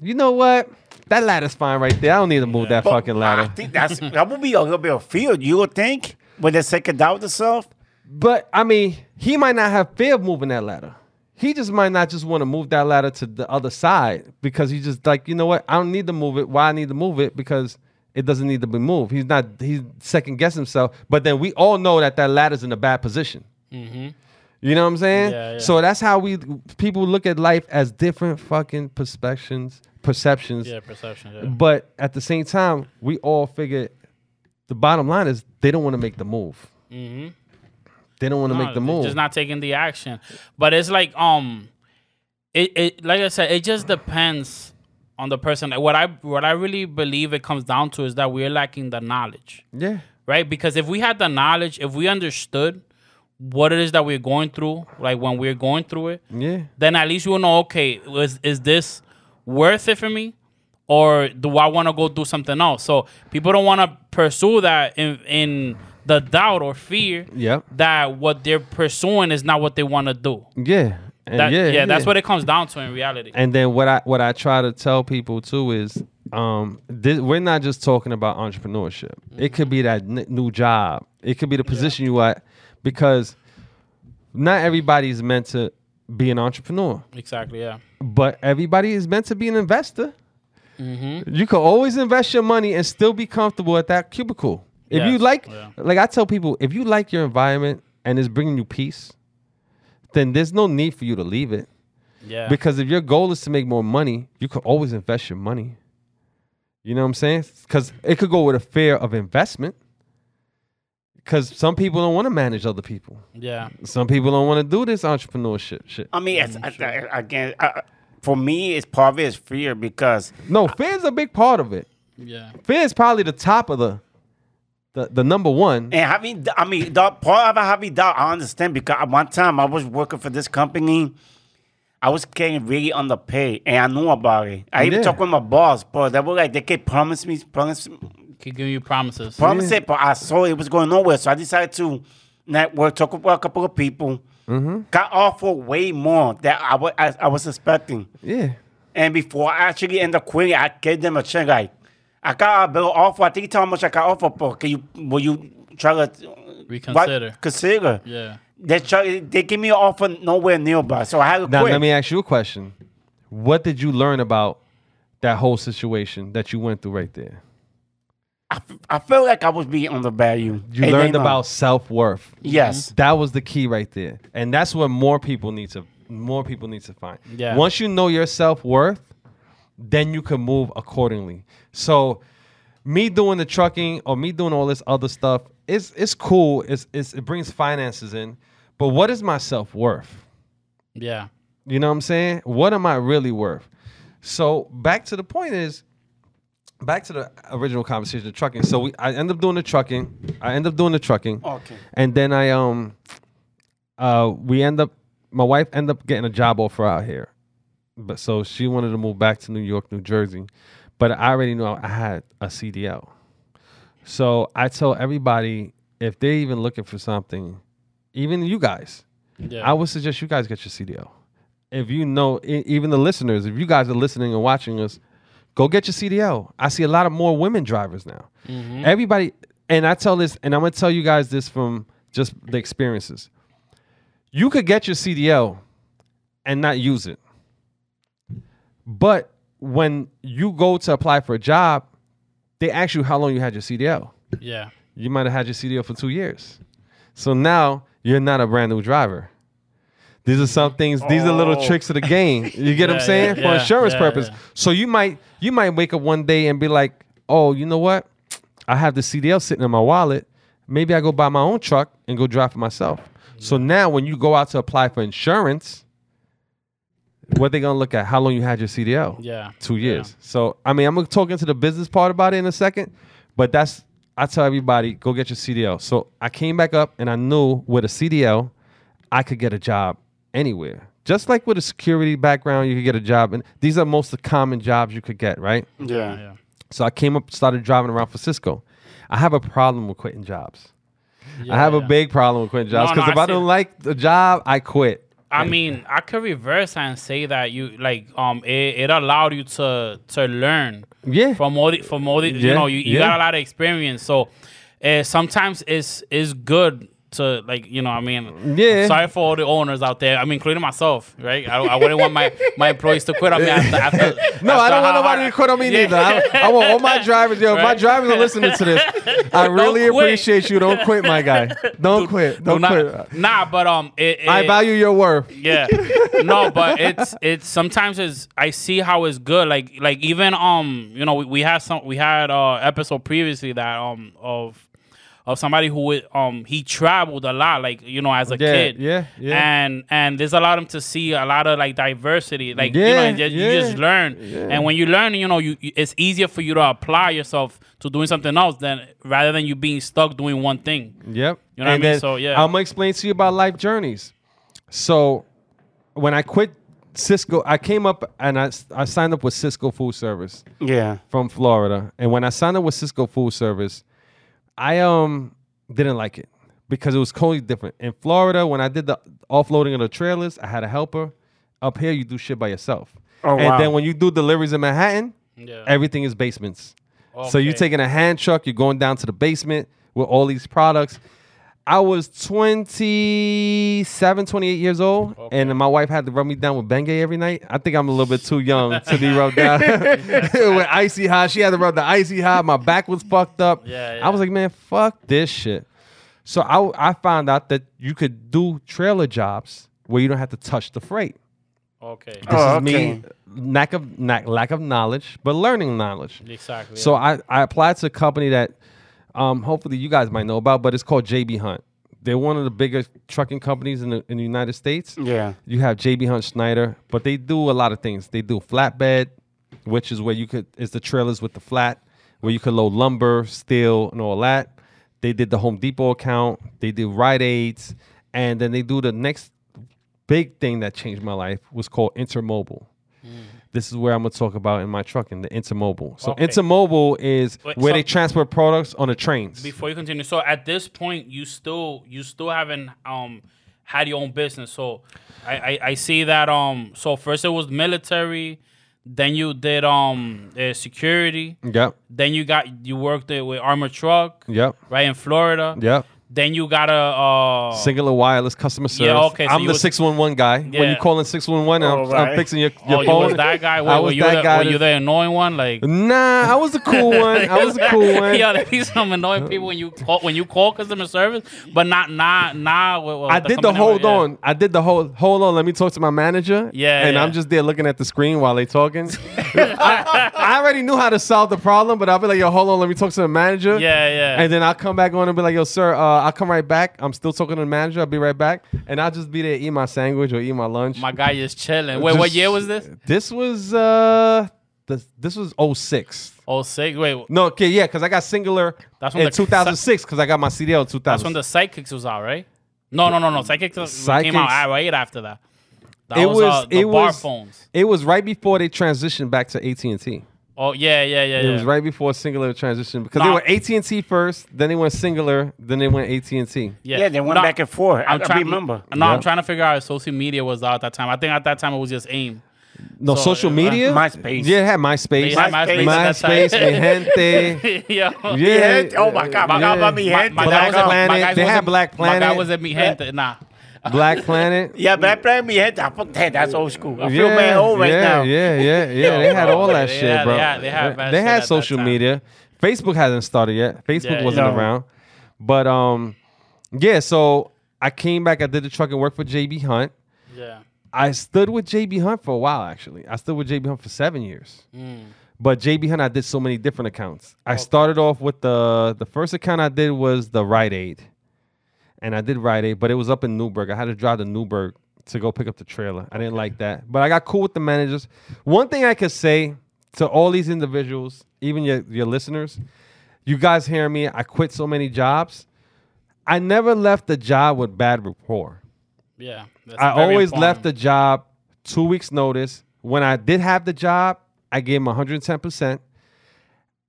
D: You know what? That ladder's fine right there. I don't need to move that
B: But
D: fucking ladder.
B: I think that's that would be a little bit of fear. You would think when they second doubt themselves.
D: But I mean, he might not have fear of moving that ladder. He just might not just want to move that ladder to the other side because he just like, you know what? I don't need to move it. Why I need to move it? Because it doesn't need to be moved. He's not. He's second guessing himself. But then we all know that that ladder's in a bad position. You know what I'm saying?
C: Yeah, yeah.
D: So that's how we people look at life as different fucking perspectives, perceptions.
C: Yeah. Perception. Yeah.
D: But at the same time, we all figure the bottom line is they don't want to make the move.
C: Mm-hmm.
D: They don't want to
C: No,
D: make the move.
C: Just not taking the action. But it's like um, it, it like I said, it just depends on the person. What I what I really believe it comes down to is that we're lacking the knowledge,
D: Yeah.
C: right? Because if we had the knowledge, if we understood what it is that we're going through, like when we're going through it,
D: Yeah.
C: then at least you'll know, okay, is is this worth it for me? Or do I want to go do something else? So people don't want to pursue that in in the doubt or fear
D: Yep.
C: that what they're pursuing is not what they want to do.
D: Yeah. And
C: That,
D: yeah,
C: yeah, that's what it comes down to in reality.
D: And then what I what I try to tell people too is, um, this, we're not just talking about entrepreneurship. It could be that n- new job. It could be the position you at, because not everybody is meant to be an entrepreneur,
C: exactly, yeah.
D: but everybody is meant to be an investor. You can always invest your money and still be comfortable at that cubicle. If you like,
C: yeah.
D: like I tell people, if you like your environment and it's bringing you peace, then there's no need for you to leave it.
C: Yeah.
D: Because if your goal is to make more money, you could always invest your money. You know what I'm saying? Because it could go with a fear of investment. Because some people don't want to manage other people.
C: yeah.
D: Some people don't want to do this entrepreneurship shit.
B: I mean, it's, I, I- again, uh, for me, it's part of it is fear because
D: No, fear is a big part of it.
C: Yeah.
D: Fear is probably the top of the the, the number one.
B: And having, I mean, the part of a having doubt, I understand because at one time I was working for this company. I was getting really underpaid, and I knew about it. I even talked with my boss, but they were like, they kept promising me, promise,
C: Keep giving you promises.
B: promise it, but I saw it was going nowhere. So I decided to network, talk with a couple of people,
D: Mm-hmm.
B: got offered way more that I wa- I, I was expecting.
D: Yeah.
B: And before I actually end up quitting, I gave them a check. Like, I got a bill offer. I think you tell how much I got offer for. Can you, will you try to
C: Reconsider.
B: What, consider.
C: Yeah.
B: They try, they give me an offer nowhere nearby, so I had to
D: Now
B: quit.
D: let me ask you a question. What did you learn about that whole situation that you went through right there?
B: I, f- I felt like I was being undervalued.
D: You
B: And
D: learned about self worth.
B: yes. Mm-hmm.
D: That was the key right there. And that's what more people need to more people need to find.
C: Yeah.
D: Once you know your self-worth, then you can move accordingly. So me doing the trucking or me doing all this other stuff, it's it's cool. It's, it's it brings finances in. But what is my self-worth?
C: Yeah.
D: You know what I'm saying? What am I really worth? So back to the point is, back to the original conversation, the trucking. So we, I end up doing the trucking. I end up doing the trucking.
B: Okay.
D: And then I um, uh, we end up. My wife end up getting a job offer out here, but so she wanted to move back to New York, New Jersey, but I already knew I had a CDL. So I told everybody if they're even looking for something, even you guys,
C: Yeah.
D: I would suggest you guys get your CDL. If you know, even the listeners, if you guys are listening and watching us, go get your CDL. I see a lot of more women drivers now. Mm-hmm. Everybody, and I tell this, and I'm gonna tell you guys this from just the experiences. You could get your CDL and not use it, but when you go to apply for a job, they ask you how long you had your CDL
C: yeah.
D: you might have had your CDL for two years. So now you're not a brand new driver. These are some things, these are little
B: Oh.
D: tricks of the game. You get what I'm saying?
C: yeah,
D: For
C: yeah,
D: insurance
C: yeah,
D: purpose.
C: yeah.
D: So you might you might wake up one day and be like, oh, you know what? I have the CDL sitting in my wallet. Maybe I go buy my own truck and go drive for myself. So now when you go out to apply for insurance, what they gonna look at? How long you had your CDL?
C: Yeah.
D: two
C: Yeah.
D: years. So I mean, I'm gonna talk into the business part about it in a second, but that's I tell everybody go get your CDL. So I came back up and I knew with a CDL, I could get a job anywhere. Just like with a security background, you could get a job, and these are most of the common jobs you could get, right?
B: Yeah.
C: Yeah.
D: So I came up, started driving around for Sysco. I have a problem with quitting jobs. I have a big problem with quitting jobs because
C: no,
D: if
C: I
D: I, don't
C: it.
D: like the job, I quit.
C: I mean, I could reverse and say that you like um it, it allowed you to to learn
D: Yeah.
C: from all the, from all the, you know you, you
D: yeah.
C: got a lot of experience so uh, sometimes it's it's good to like you know I mean
D: Yeah.
C: sorry for all the owners out there I mean including myself right I, I wouldn't want my my employees to quit on me after, after
D: No, I don't want nobody
C: hard-
D: to quit on me
C: Yeah.
D: neither. I, I want all my drivers, yo. If my drivers are listening to this, I really appreciate you. Don't quit, my guy. Don't quit.
C: Do
D: Don't
C: not-
D: quit.
C: nah but um it,
D: I value your worth.
C: Yeah. no, but it's it's sometimes it's I see how it's good. Like like even um you know we, we had some we had uh episode previously that um of of somebody who would, um he traveled a lot, like you know, as a
D: Yeah,
C: kid.
D: yeah, yeah.
C: And and this allowed him to see a lot of like diversity, like you
D: Yeah,
C: know, and just, you just learn.
D: yeah.
C: And when you learn, you know, you you- it's easier for you to apply yourself to doing something else than rather than you being stuck doing one thing.
D: Yep.
C: You know what I mean? So, yeah.
D: I'm gonna explain to you about life journeys. So when I quit Sysco, I came up and I, I signed up with Sysco Food Service
B: Yeah.
D: from Florida. And when I signed up with Sysco Food Service, I um didn't like it because it was totally different. In Florida, when I did the offloading of the trailers, I had a helper. Up here, you do shit by yourself.
B: Oh,
D: and
B: wow.
D: then when you do deliveries in Manhattan,
C: Yeah.
D: everything is basements. So you're taking a hand truck, you're going down to the basement with all these products. I was 27, 28 years old, and my wife had to rub me down with Bengay every night. I think I'm a little bit too young to be rubbed down with icy hot. She had to rub the icy hot. My back was fucked up.
C: Yeah,
D: I was like, man, fuck this shit. So I, I found out that you could do trailer jobs where you don't have to touch the freight.
C: Okay.
D: This
B: Oh,
D: is me lack of lack, lack of knowledge, but learning knowledge.
C: Exactly.
D: So I, I applied to a company that um, hopefully you guys might know about, but it's called JB Hunt. They're one of the biggest trucking companies in the in the United States.
B: Yeah.
D: You have JB Hunt Schneider, but they do a lot of things. They do flatbed, which is where you could is the trailers with the flat, where you could load lumber, steel, and all that. They did the Home Depot account. They do Rite Aids, and then they do the next big thing that changed my life was called Intermodal. This is where I'm gonna talk about in my trucking, the Intermodal. So
C: Okay.
D: Intermodal is
C: Wait,
D: where
C: so-
D: they transport products on the trains.
C: before you continue, so at this point, you still you still haven't um had your own business. So I I, I see that um so first it was military, then you did um uh, security,
D: Yep,
C: then you got you worked it with armored truck
D: yep,
C: right in Florida.
D: yep.
C: Then you got a uh
D: Cingular wireless customer service.
C: Yeah, okay, so
D: I'm the six one one guy. When you
C: Yeah.
D: call in six one one, I'm
B: Oh, right.
D: I'm fixing your, your
C: oh, you
D: phone.
C: was that guy.
D: I
C: Were, were
D: was
C: you
D: that
C: the,
D: guy
C: were
D: that-
C: you the annoying one? Like
D: Nah, I was the cool one. I was the cool one.
C: yeah, there be some annoying people when you call when you call customer service, but not not not. With, with
D: I
C: the
D: did the hold
C: yeah.
D: on. I did the hold hold on. Let me talk to my manager.
C: Yeah,
D: and
C: yeah.
D: I'm just there looking at the screen while they talking. I, I already knew how to solve the problem, but I'll be like, yo, hold on, let me talk to the manager.
C: Yeah, yeah.
D: And then I'll come back on and be like, yo, sir, uh, I'll come right back. I'm still talking to the manager. I'll be right back, and I'll just be there, eat my sandwich or eat my lunch.
C: My guy is chilling. Wait, what year was this?
D: This was uh, this this was 06.
C: Oh six. Wait,
D: No, okay, yeah, because I got Cingular
C: That's when
D: in
C: the-
D: 2006 because I got my CDL in 2000.
C: that's when the Sidekicks was out, right? No, no, no, no. Sidekicks, came out right after that. That
D: It
C: was,
D: was-
C: uh, the
D: it
C: bar
D: was-
C: phones.
D: it was right before they transitioned back to AT&T.
C: Oh yeah, yeah, yeah.
D: It
C: yeah.
D: was right before Cingular transition because
C: Nah.
D: they were AT&T first, then they went Cingular, then they went AT&T.
B: Yeah, yeah, they went
C: No,
B: back and forth. I,
C: I'm
B: I
C: trying.
B: remember.
C: No,
D: Yeah.
C: I'm trying to figure out if social media was out at that time. I think at that time it was just AIM.
D: No
C: So,
D: social
C: uh,
D: media.
B: MySpace.
D: Yeah, it had MySpace.
C: They had
B: MySpace.
C: MySpace
D: MySpace,
C: that
D: mi
C: time.
D: gente.
C: yeah.
D: Yeah.
B: Yeah. Oh my God, my God, about me
C: My,
B: head.
C: my
B: Black
C: guy was at, my
D: Planet.
C: guy
D: They
C: was
D: had
C: at-
D: Black
C: My guy
D: Planet.
C: was at mi gente. Nah.
D: Black Planet.
B: Yeah, Black Planet, me head. I put that. That's old school. I feel
D: yeah,
B: man old right
D: yeah,
B: now.
D: Yeah, yeah, yeah. They had all that shit,
C: had-
D: bro.
C: they had- they had
D: They had social media. Facebook hasn't started yet. Facebook
C: Yeah,
D: wasn't
B: yeah.
D: around. But um, yeah. So I came back. I did the truck and worked for JB Hunt.
C: Yeah.
D: I stood with JB Hunt for a while, actually. I stood with JB Hunt for seven years. But JB Hunt, I did so many different accounts. I started off with the the first account I did was the Rite Aid, and I did Rite Aid, but it was up in Newburgh. I had to drive to Newburgh to go pick up the trailer. I didn't like that, but I got cool with the managers. One thing I could say to all these individuals, even your your listeners, you guys hear me? I quit so many jobs. I never left the job with bad rapport.
C: Yeah. That's
D: I always
C: important.
D: left the job two weeks notice. When I did have the job, I gave them 110%.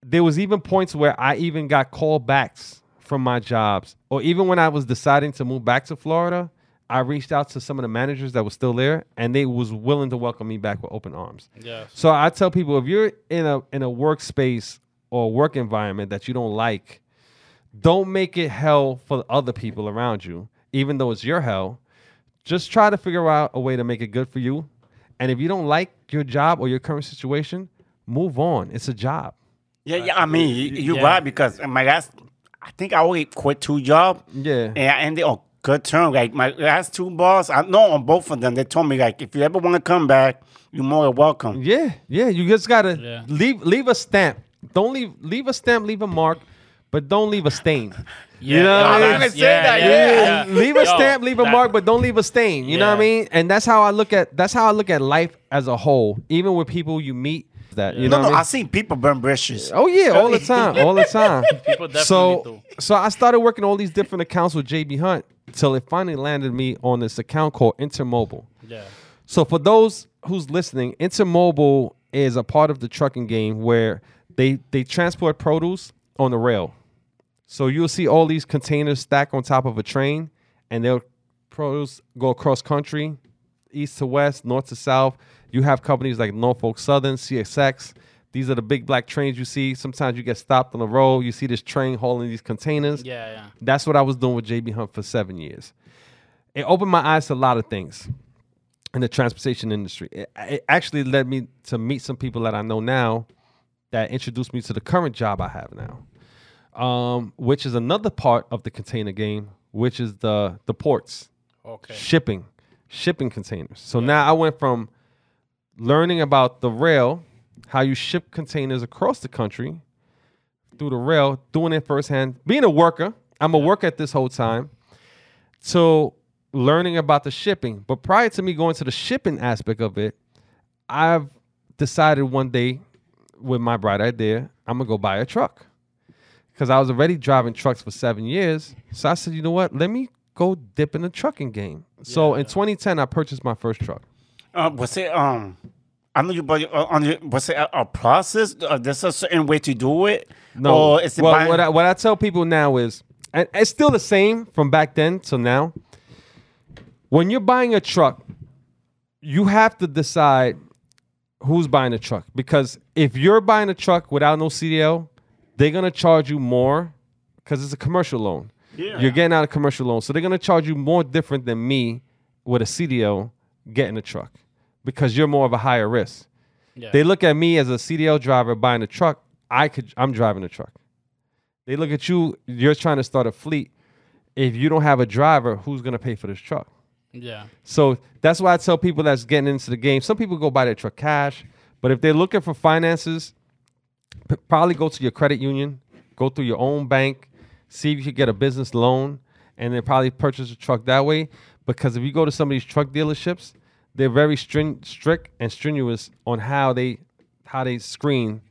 D: There was even points where I even got callbacks from my jobs. Or even when I was deciding to move back to Florida, I reached out to some of the managers that were still there and they was willing to welcome me back with open arms.
C: Yes.
D: So I tell people if you're in a in a workspace or work environment that you don't like, don't make it hell for other people around you, even though it's your hell. Just try to figure out a way to make it good for you. And if you don't like your job or your current situation, move on. It's a job.
B: Yeah, yeah. I mean, you- you're
C: Yeah.
B: right because oh my last, I think I only quit two jobs.
D: Yeah.
B: And I ended on good terms. Like my last two boss, I know on both of them, they told me like, if you ever want to come back, you're more than welcome.
D: Yeah, yeah. You just gotta
C: Yeah.
D: leave leave a stamp. Don't leave leave a stamp, leave a mark. but don't leave a stain.
C: Yeah,
D: You know what I
B: I'm
D: mean?
B: gonna say that, yeah.
D: leave a
C: Yo,
D: stamp, leave a
C: that-
D: mark, but don't leave a stain. You know what I mean? And that's how I look at that's how I look at life as a whole. Even with people you meet, that you know
B: No, no,
D: I
B: I seen people burn bridges.
D: Oh yeah, all the time, all the time.
C: People definitely
D: so,
C: do.
D: so I started working all these different accounts with JB Hunt till it finally landed me on this account called Intermodal.
C: Yeah.
D: So for those who's listening, Intermodal is a part of the trucking game where they they transport produce on the rail. So you'll see all these containers stacked on top of a train, and they'll produce go across country, east to west, north to south. You have companies like Norfolk Southern, CSX. These are the big black trains you see. Sometimes you get stopped on the road. You see this train hauling these containers.
C: Yeah, yeah.
D: That's what I was doing with JB Hunt for seven years. It opened my eyes to a lot of things in the transportation industry. It, it actually led me to meet some people that I know now that introduced me to the current job I have now, um, which is another part of the container game, which is the the ports,
C: Okay.
D: shipping, shipping containers. So now I went from learning about the rail, how you ship containers across the country through the rail, doing it firsthand, being a worker. I'm a worker at this whole time. So learning about the shipping. But prior to me going to the shipping aspect of it, I've decided one day with my bright idea, I'm gonna go buy a truck. Because I was already driving trucks for seven years. So I said, you know what? Let me go dip in the trucking game. So in 2010, I purchased my first truck.
B: Uh, was it um? I know you, but uh, on your, was it a, a process? Uh, there's a certain way to do it.
D: No,
B: or is it
D: well,
B: buying-
D: what I, what I tell people now is, and it's still the same from back then to now. When you're buying a truck, you have to decide who's buying the truck because if you're buying a truck without no CDL, they're gonna charge you more because it's a commercial loan.
B: Yeah.
D: You're getting out of commercial loan, so they're gonna charge you more different than me with a CDL getting a truck because you're more of a higher risk.
C: Yeah.
D: They look at me as a CDL driver buying a truck. I could I'm driving a truck. They look at you, you're trying to start a fleet. If you don't have a driver, who's gonna pay for this truck?
C: yeah.
D: So that's why I tell people that's getting into the game. Some people go buy their truck cash, but if they're looking for finances, p- probably go to your credit union, go through your own bank, see if you can get a business loan, and then probably purchase a truck that way. Because if you go to some of these truck dealerships, they're very strin- strict and strenuous on how they how they screen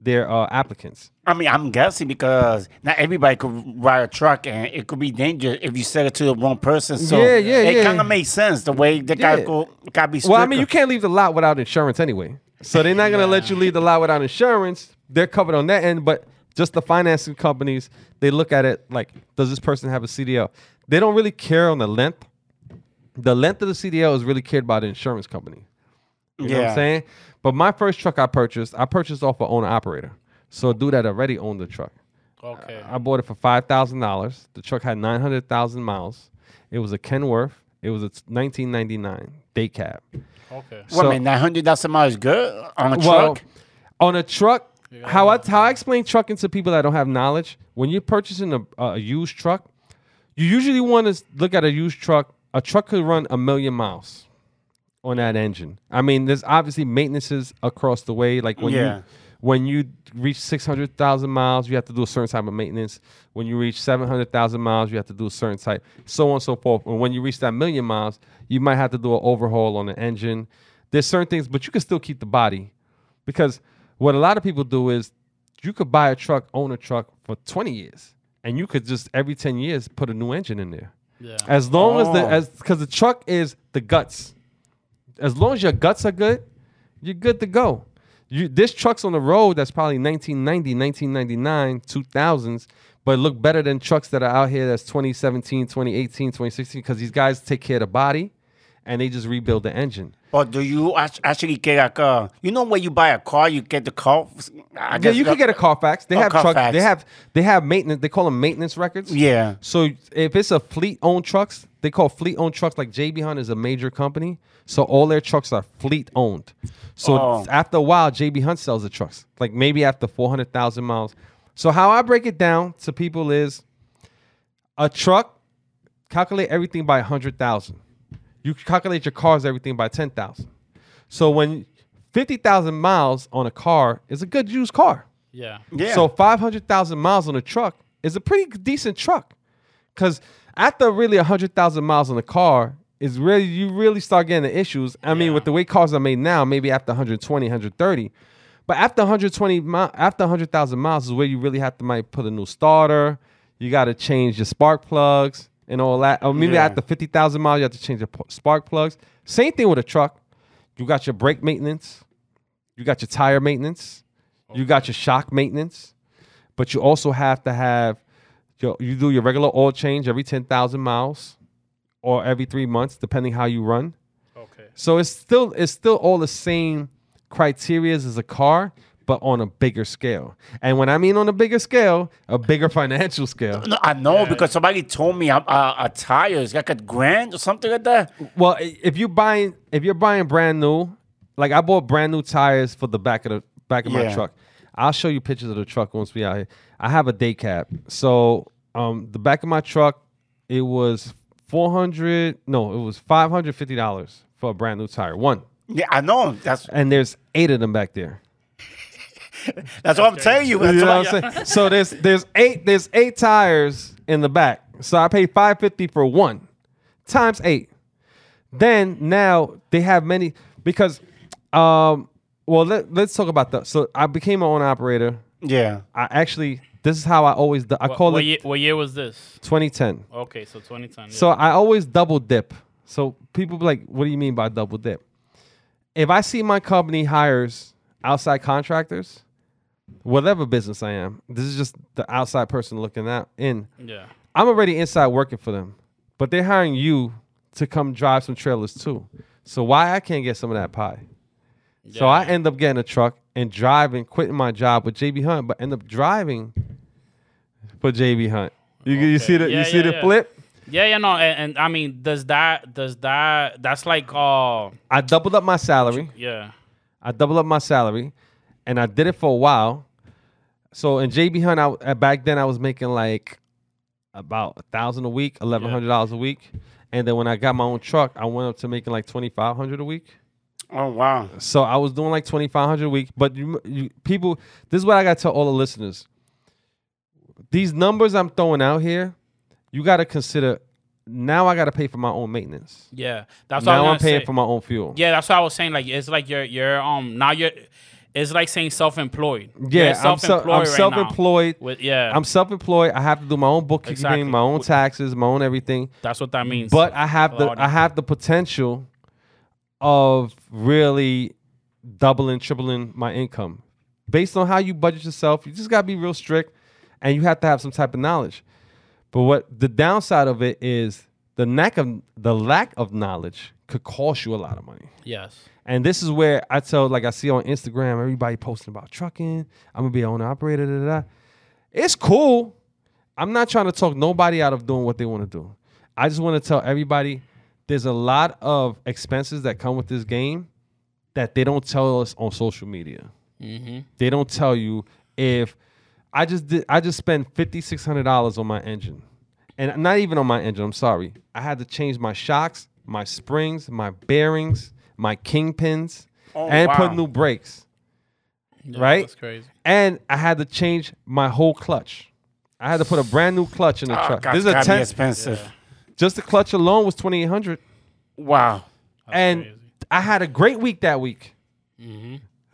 D: their uh, applicants.
B: I mean, I'm guessing because not everybody could ride a truck, and it could be dangerous if you sell it to the wrong person. So
D: Yeah, yeah,
B: it
D: yeah.
B: kind of makes sense the way they gotta
D: Yeah.
B: go, gotta be.
D: Well, I mean, you can't leave the lot without insurance anyway. So they're not gonna let you leave the lot without insurance. They're covered on that end, but just the financing companies, they look at it like, does this person have a CDL? They don't really care on the length. The length of the CDL is really cared by the insurance company. You know what
B: Yeah.
D: I'm saying? But my first truck I purchased, I purchased off an owner operator. So a dude that already owned the truck.
C: Okay.
D: I bought it for five thousand dollars. The truck had nine hundred thousand miles. It was a Kenworth. It was a 1999 day cab.
C: Okay.
B: What
D: so-
B: man, nine hundred thousand miles good on a
D: Well,
B: truck.
D: on a truck, how I how I explain trucking to people that don't have knowledge. When you're purchasing a, a used truck, you usually want to look at a used truck. A truck could run a million miles on that engine. I mean, there's obviously maintenances across the way. Like when
B: Yeah.
D: you when you reach six hundred thousand miles, you have to do a certain type of maintenance. When you reach seven hundred thousand miles, you have to do a certain type, so on and so forth. And when you reach that million miles, you might have to do an overhaul on the engine. There's certain things, but you can still keep the body because what a lot of people do is you could buy a truck, own a truck for 20 years, and you could just every 10 years put a new engine in there.
C: Yeah.
D: As long as the
B: Oh.
D: as because the truck is the guts. As long as your guts are good, you're good to go. You this truck's on the road that's probably 1990, 1999, 2000s, but look better than trucks that are out here that's 2017, 2018, 2016 because these guys take care of the body and they just rebuild the engine.
B: But do you actually get like a? You know when you buy a car, you get the car. I
D: Yeah, you can get a Carfax. They
B: Oh,
D: have truck. They have they have maintenance. They call them maintenance records.
B: Yeah.
D: So if it's a fleet owned trucks, they call fleet owned trucks. Like JB Hunt is a major company, so all their trucks are fleet owned. So
B: Oh.
D: after a while, JB Hunt sells the trucks. Like maybe after four hundred thousand miles. So how I break it down to people is a truck. Calculate everything by a hundred thousand. You calculate your cars everything by ten thousand. So when fifty thousand miles on a car is a good used car.
C: Yeah.
B: Yeah.
D: So 500,000 miles on a truck is a pretty decent truck. Because after really 100,000 miles on a car, is really you really start getting the issues. I mean, with the way cars are made now, maybe after 120, 130. But after 120 mi- after 100,000 miles is where you really have to might put a new starter. You got to change your spark plugs and all that. Or maybe
B: Yeah.
D: after 50,000 miles, you have to change your p- spark plugs. Same thing with a truck. You got your brake maintenance. You got your tire maintenance. You got your shock maintenance. But you also have to have your, you do your regular oil change every 10,000 miles or every 3 months depending how you run.
C: Okay.
D: So it's still it's still all the same criteria as a car, but on a bigger scale. And when I mean on a bigger scale, a bigger financial scale.
B: No, I know because somebody told me a, a, a tire is like a grand or something like that.
D: Well, if you buying if you're buying brand new, like I bought brand new tires for the back of the back of my truck. I'll show you pictures of the truck once we out here. I have a day cab. So um the back of my truck, it was four hundred no, it was five hundred fifty dollars for a brand new tire. One.
B: Yeah, I know. That's
D: And there's eight of them back there.
B: that's what I'm telling you. That's
D: You know
B: what
D: what I'm saying? So there's there's eight there's eight tires in the back. So I paid five fifty for one, times eight. Then now they have many because, um, well let let's talk about that. So I became my own operator.
B: Yeah.
D: I actually this is how I always do- I
C: What,
D: call
C: what
D: it
C: year, what year was this?
D: 2010.
C: Okay, so 2010. yeah.
D: So I always double dip. So people be like, what do you mean by double dip? If I see my company hires outside contractors, whatever business I am, this is just the outside person looking out in.
C: yeah.
D: I'm already inside working for them, but they're hiring you to come drive some trailers too. So why I can't get some of that pie? So I end up getting a truck and driving, quitting my job with JB Hunt, but end up driving for JB Hunt. You, you see the
C: Yeah,
D: you see
C: yeah,
D: the
C: yeah.
D: flip?
C: Yeah, yeah, no, and, and I mean, does that does that that's like uh
D: I doubled up my salary.
C: yeah.
D: I doubled up my salary, and I did it for a while. So in JB Hunt, I, uh, back then I was making like about a thousand a week, eleven hundred dollars a week, and then when I got my own truck, I went up to making like twenty five hundred a week.
B: Oh wow.
D: So I was doing like twenty five hundred a week. But you, you, people, this is what I got to tell all the listeners. These numbers I'm throwing out here, you got to consider. Now I got to pay for my own maintenance.
C: Yeah. That's what I
D: Now
C: was
D: I'm paying
C: say.
D: for my own fuel.
C: Yeah, that's what I was saying. Like it's like you're you're um now you're it's like saying self-employed.
D: Yeah,
C: You're
D: I'm, I'm
C: right
D: self-employed.
C: With yeah,
D: I'm self-employed. I have to do my own bookkeeping,
C: Exactly.
D: my own taxes, my own everything.
C: that's what that means.
D: But I have the. I have the potential of really doubling, tripling my income based on how you budget yourself. You just gotta be real strict, and you have to have some type of knowledge. But what the downside of it is the lack of the lack of knowledge could cost you a lot of money.
C: yes.
D: And this is where I tell, like I see on Instagram, everybody posting about trucking. I'm gonna be an owner operator. Da, da, da. It's cool. I'm not trying to talk nobody out of doing what they want to do. I just want to tell everybody there's a lot of expenses that come with this game that they don't tell us on social media. Mm-hmm. They don't tell you if I just did. I just spent fifty six hundred dollars on my engine, and not even on my engine. I'm sorry. I had to change my shocks, my springs, my bearings, my kingpins,
B: Oh,
D: and put new brakes.
C: Yeah,
D: Right?
C: That's crazy.
D: And I had to change my whole clutch. I had to put a brand new clutch in the
B: Oh,
D: truck.
B: God,
D: This is a ten.
B: expensive.
D: Just the clutch alone was twenty eight hundred,
B: Wow.
D: and
C: crazy.
D: I had a great week that week.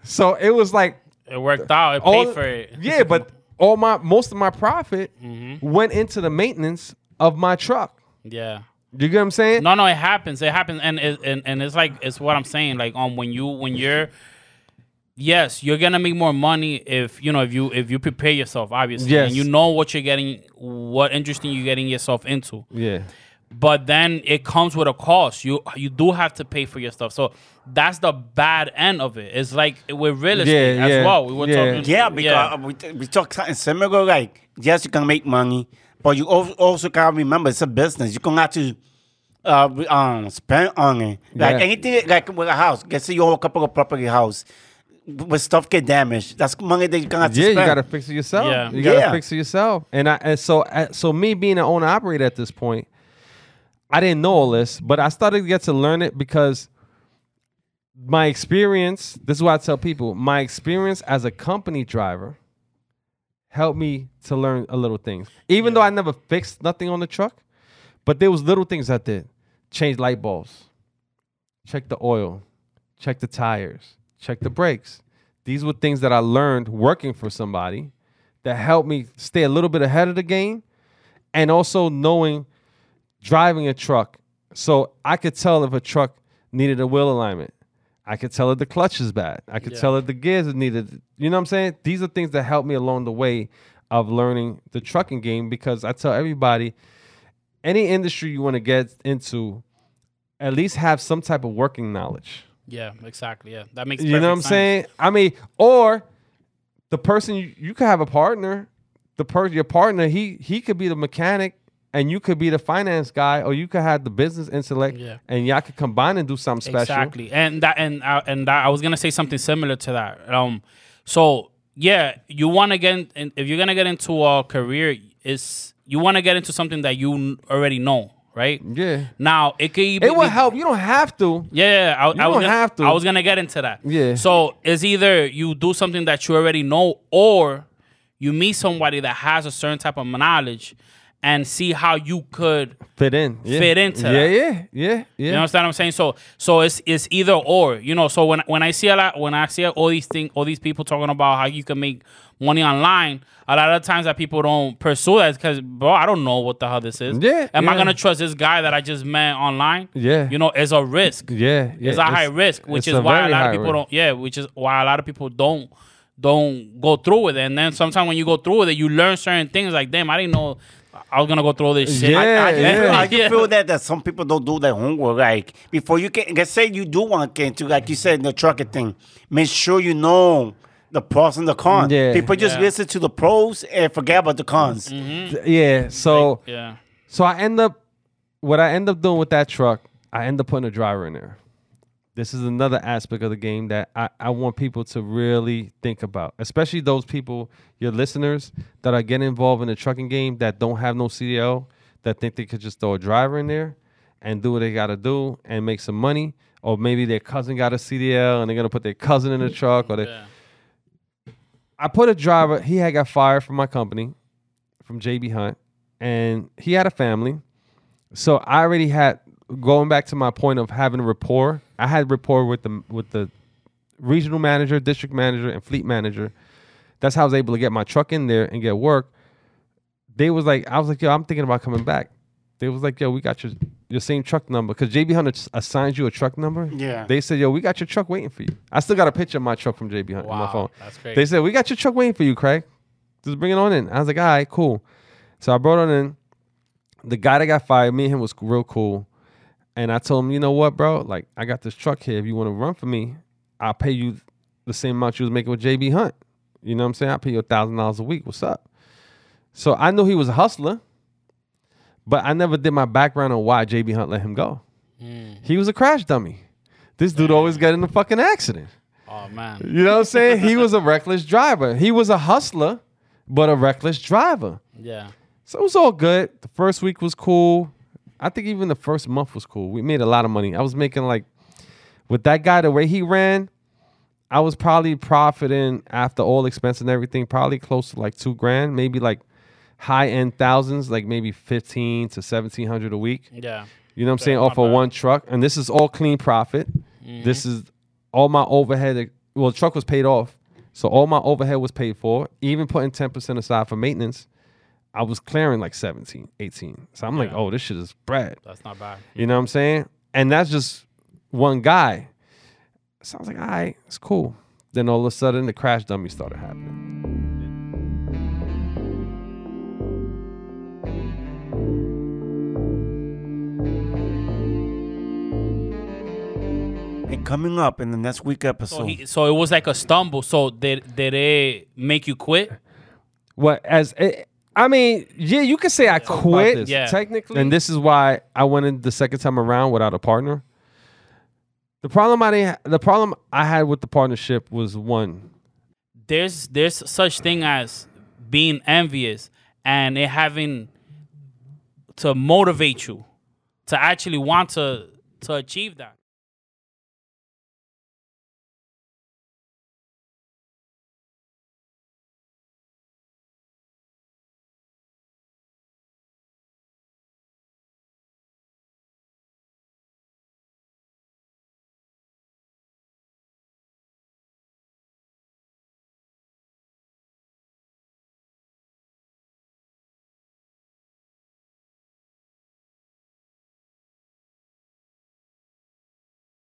D: So it was like
C: It worked out. It
D: all
C: paid for it.
D: Yeah, but all my most of my profit
C: Mm-hmm.
D: went into the maintenance of my truck.
C: yeah.
D: Do you get what I'm saying?
C: No, no, it happens. It happens, and it, and and it's like it's what I'm saying. Like um, when you when you're, yes, you're gonna make more money if you know if you if you prepare yourself, obviously,
D: Yes.
C: and you know what you're getting, what interesting you're getting yourself into.
D: Yeah.
C: But then it comes with a cost. You you do have to pay for your stuff. So that's the bad end of it. It's like with real estate
D: Yeah,
C: as
D: yeah,
C: well. We were
D: yeah.
C: talking.
B: Yeah, because we, we talk something similar. Like, yes, you can make money, but you also gotta remember it's a business. You're gonna have to uh, um, spend on it. Like
D: Yeah.
B: anything, like with a house. Let's say you own a couple of property house, when stuff get damaged, that's money that you're gonna have to
D: Yeah, you gotta fix it yourself.
C: Yeah.
D: You gotta
B: Yeah.
D: fix it yourself. And I and so uh, so me being an owner operator at this point, I didn't know all this, but I started to get to learn it because my experience. This is what I tell people. My experience as a company driver helped me to learn a little things. Even though I never fixed nothing on the truck, but there was little things I did. Change light bulbs, check the oil, check the tires, check the brakes. These were things that I learned working for somebody that helped me stay a little bit ahead of the game and also knowing driving a truck. So I could tell if a truck needed a wheel alignment. I could tell if the clutch is bad. I could
C: Yeah.
D: tell if the gears are needed. You know what I'm saying? These are things that helped me along the way of learning the trucking game because I tell everybody any industry you want to get into, at least have some type of working knowledge.
C: Yeah, exactly. Yeah, that makes.
D: You know what I'm
C: sense.
D: saying? I mean, or the person you, you could have a partner. The per your partner, he he could be the mechanic and you could be the finance guy, or you could have the business intellect,
C: Yeah.
D: and y'all could combine and do something special.
C: Exactly, and that and uh, and that, I was gonna say something similar to that. Um, so yeah, you want to get in, if you're gonna get into a career, is you want to get into something that you already know, right?
D: Yeah,
C: Now it could even
D: it will help. You don't have to.
C: Yeah. I, I
D: don't
C: gonna,
D: have to.
C: I was gonna get into that.
D: Yeah.
C: So it's either you do something that you already know, or you meet somebody that has a certain type of knowledge, and see how you could
D: Fit in. Yeah.
C: Fit into
D: Yeah,
C: that.
D: yeah, yeah, yeah.
C: You understand what I'm saying? So so it's it's either or. You know, so when when I see a lot when I see all these things all these people talking about how you can make money online, a lot of times that people don't pursue that because bro, I don't know what the hell this is.
D: Yeah,
C: Am I gonna trust this guy that I just met online?
D: Yeah.
C: You know, it's a risk.
D: yeah, yeah.
C: It's a high risk, which is why a lot of people
D: risk.
C: don't yeah, which is why a lot of people don't don't go through with it. And then sometimes when you go through with it, you learn certain things like, damn, I didn't know I was gonna go through all this shit.
D: Yeah,
B: I, I, just
D: yeah.
B: feel, I
C: Yeah.
B: feel that, that some people don't do their homework. Like before you can, let's say you do want to get into, like you said, the trucking thing. Make sure you know the pros and the cons.
D: Yeah.
B: People just
C: Yeah. Mm-hmm.
B: listen to the pros and forget about the cons.
D: Yeah. So
C: Yeah.
D: So I end up, what I end up doing with that truck, I end up putting a driver in there. This is another aspect of the game that I, I want people to really think about, especially those people, your listeners that are getting involved in the trucking game that don't have no CDL, that think they could just throw a driver in there and do what they got to do and make some money. Or maybe their cousin got a CDL and they're going to put their cousin in the truck. Or they,
C: Yeah.
D: I put a driver. He had got fired from my company, from JB Hunt, and he had a family. So I already had going back to my point of having a rapport. I had rapport with the with the regional manager, district manager, and fleet manager. That's how I was able to get my truck in there and get work. They was like, I was like, yo, I'm thinking about coming back. They was like, yo, we got your your same truck number because JB Hunter assigns you a truck number.
B: Yeah.
D: They said, yo, we got your truck waiting for you. I still got a picture of my truck from JB Hunt on my phone.
C: that's great.
D: They said, we got your truck waiting for you, Craig. Just bring it on in. I was like, all right, cool. So I brought it in. The guy that got fired, me and him was real cool. And I told him, you know what, bro? Like, I got this truck here. If you want to run for me, I'll pay you the same amount you was making with JB Hunt. You know what I'm saying? I'll pay you a thousand dollars a week. What's up? So I knew he was a hustler, but I never did my background on why JB Hunt let him go. Mm. He was a crash dummy. This dude always got in a fucking accident.
C: Oh man.
D: You know what I'm saying? He was a reckless driver. He was a hustler, but a reckless driver.
C: Yeah.
D: So it was all good. The first week was cool. I think even the first month was cool. We made a lot of money. I was making like with that guy the way he ran, I was probably profiting after all expense and everything, probably close to like two grand, maybe like high end thousands, like maybe fifteen to seventeen hundred a week.
C: Yeah.
D: You know what I'm saying? Off of one truck. And this is all clean profit. This is all my overhead. Well, the truck was paid off. So all my overhead was paid for. Even putting 10% aside for maintenance, I was clearing like 17, 18. So I'm like, oh, this shit is bread.
C: That's not bad.
D: You know what I'm saying? And that's just one guy. So I was like, all right, it's cool. Then all of a sudden, the crash dummy started happening.
B: And coming up in the next week
C: So
B: episode,
C: he, so it was like a stumble. So did did it make you quit?
D: What as eh, I mean, yeah, you could say I quit.
C: Yeah.
D: technically, and this is why I went in the second time around without a partner. The problem I didn't, the problem I had with the partnership was one.
C: There's there's such thing as being envious and it having to motivate you to actually want to to achieve that.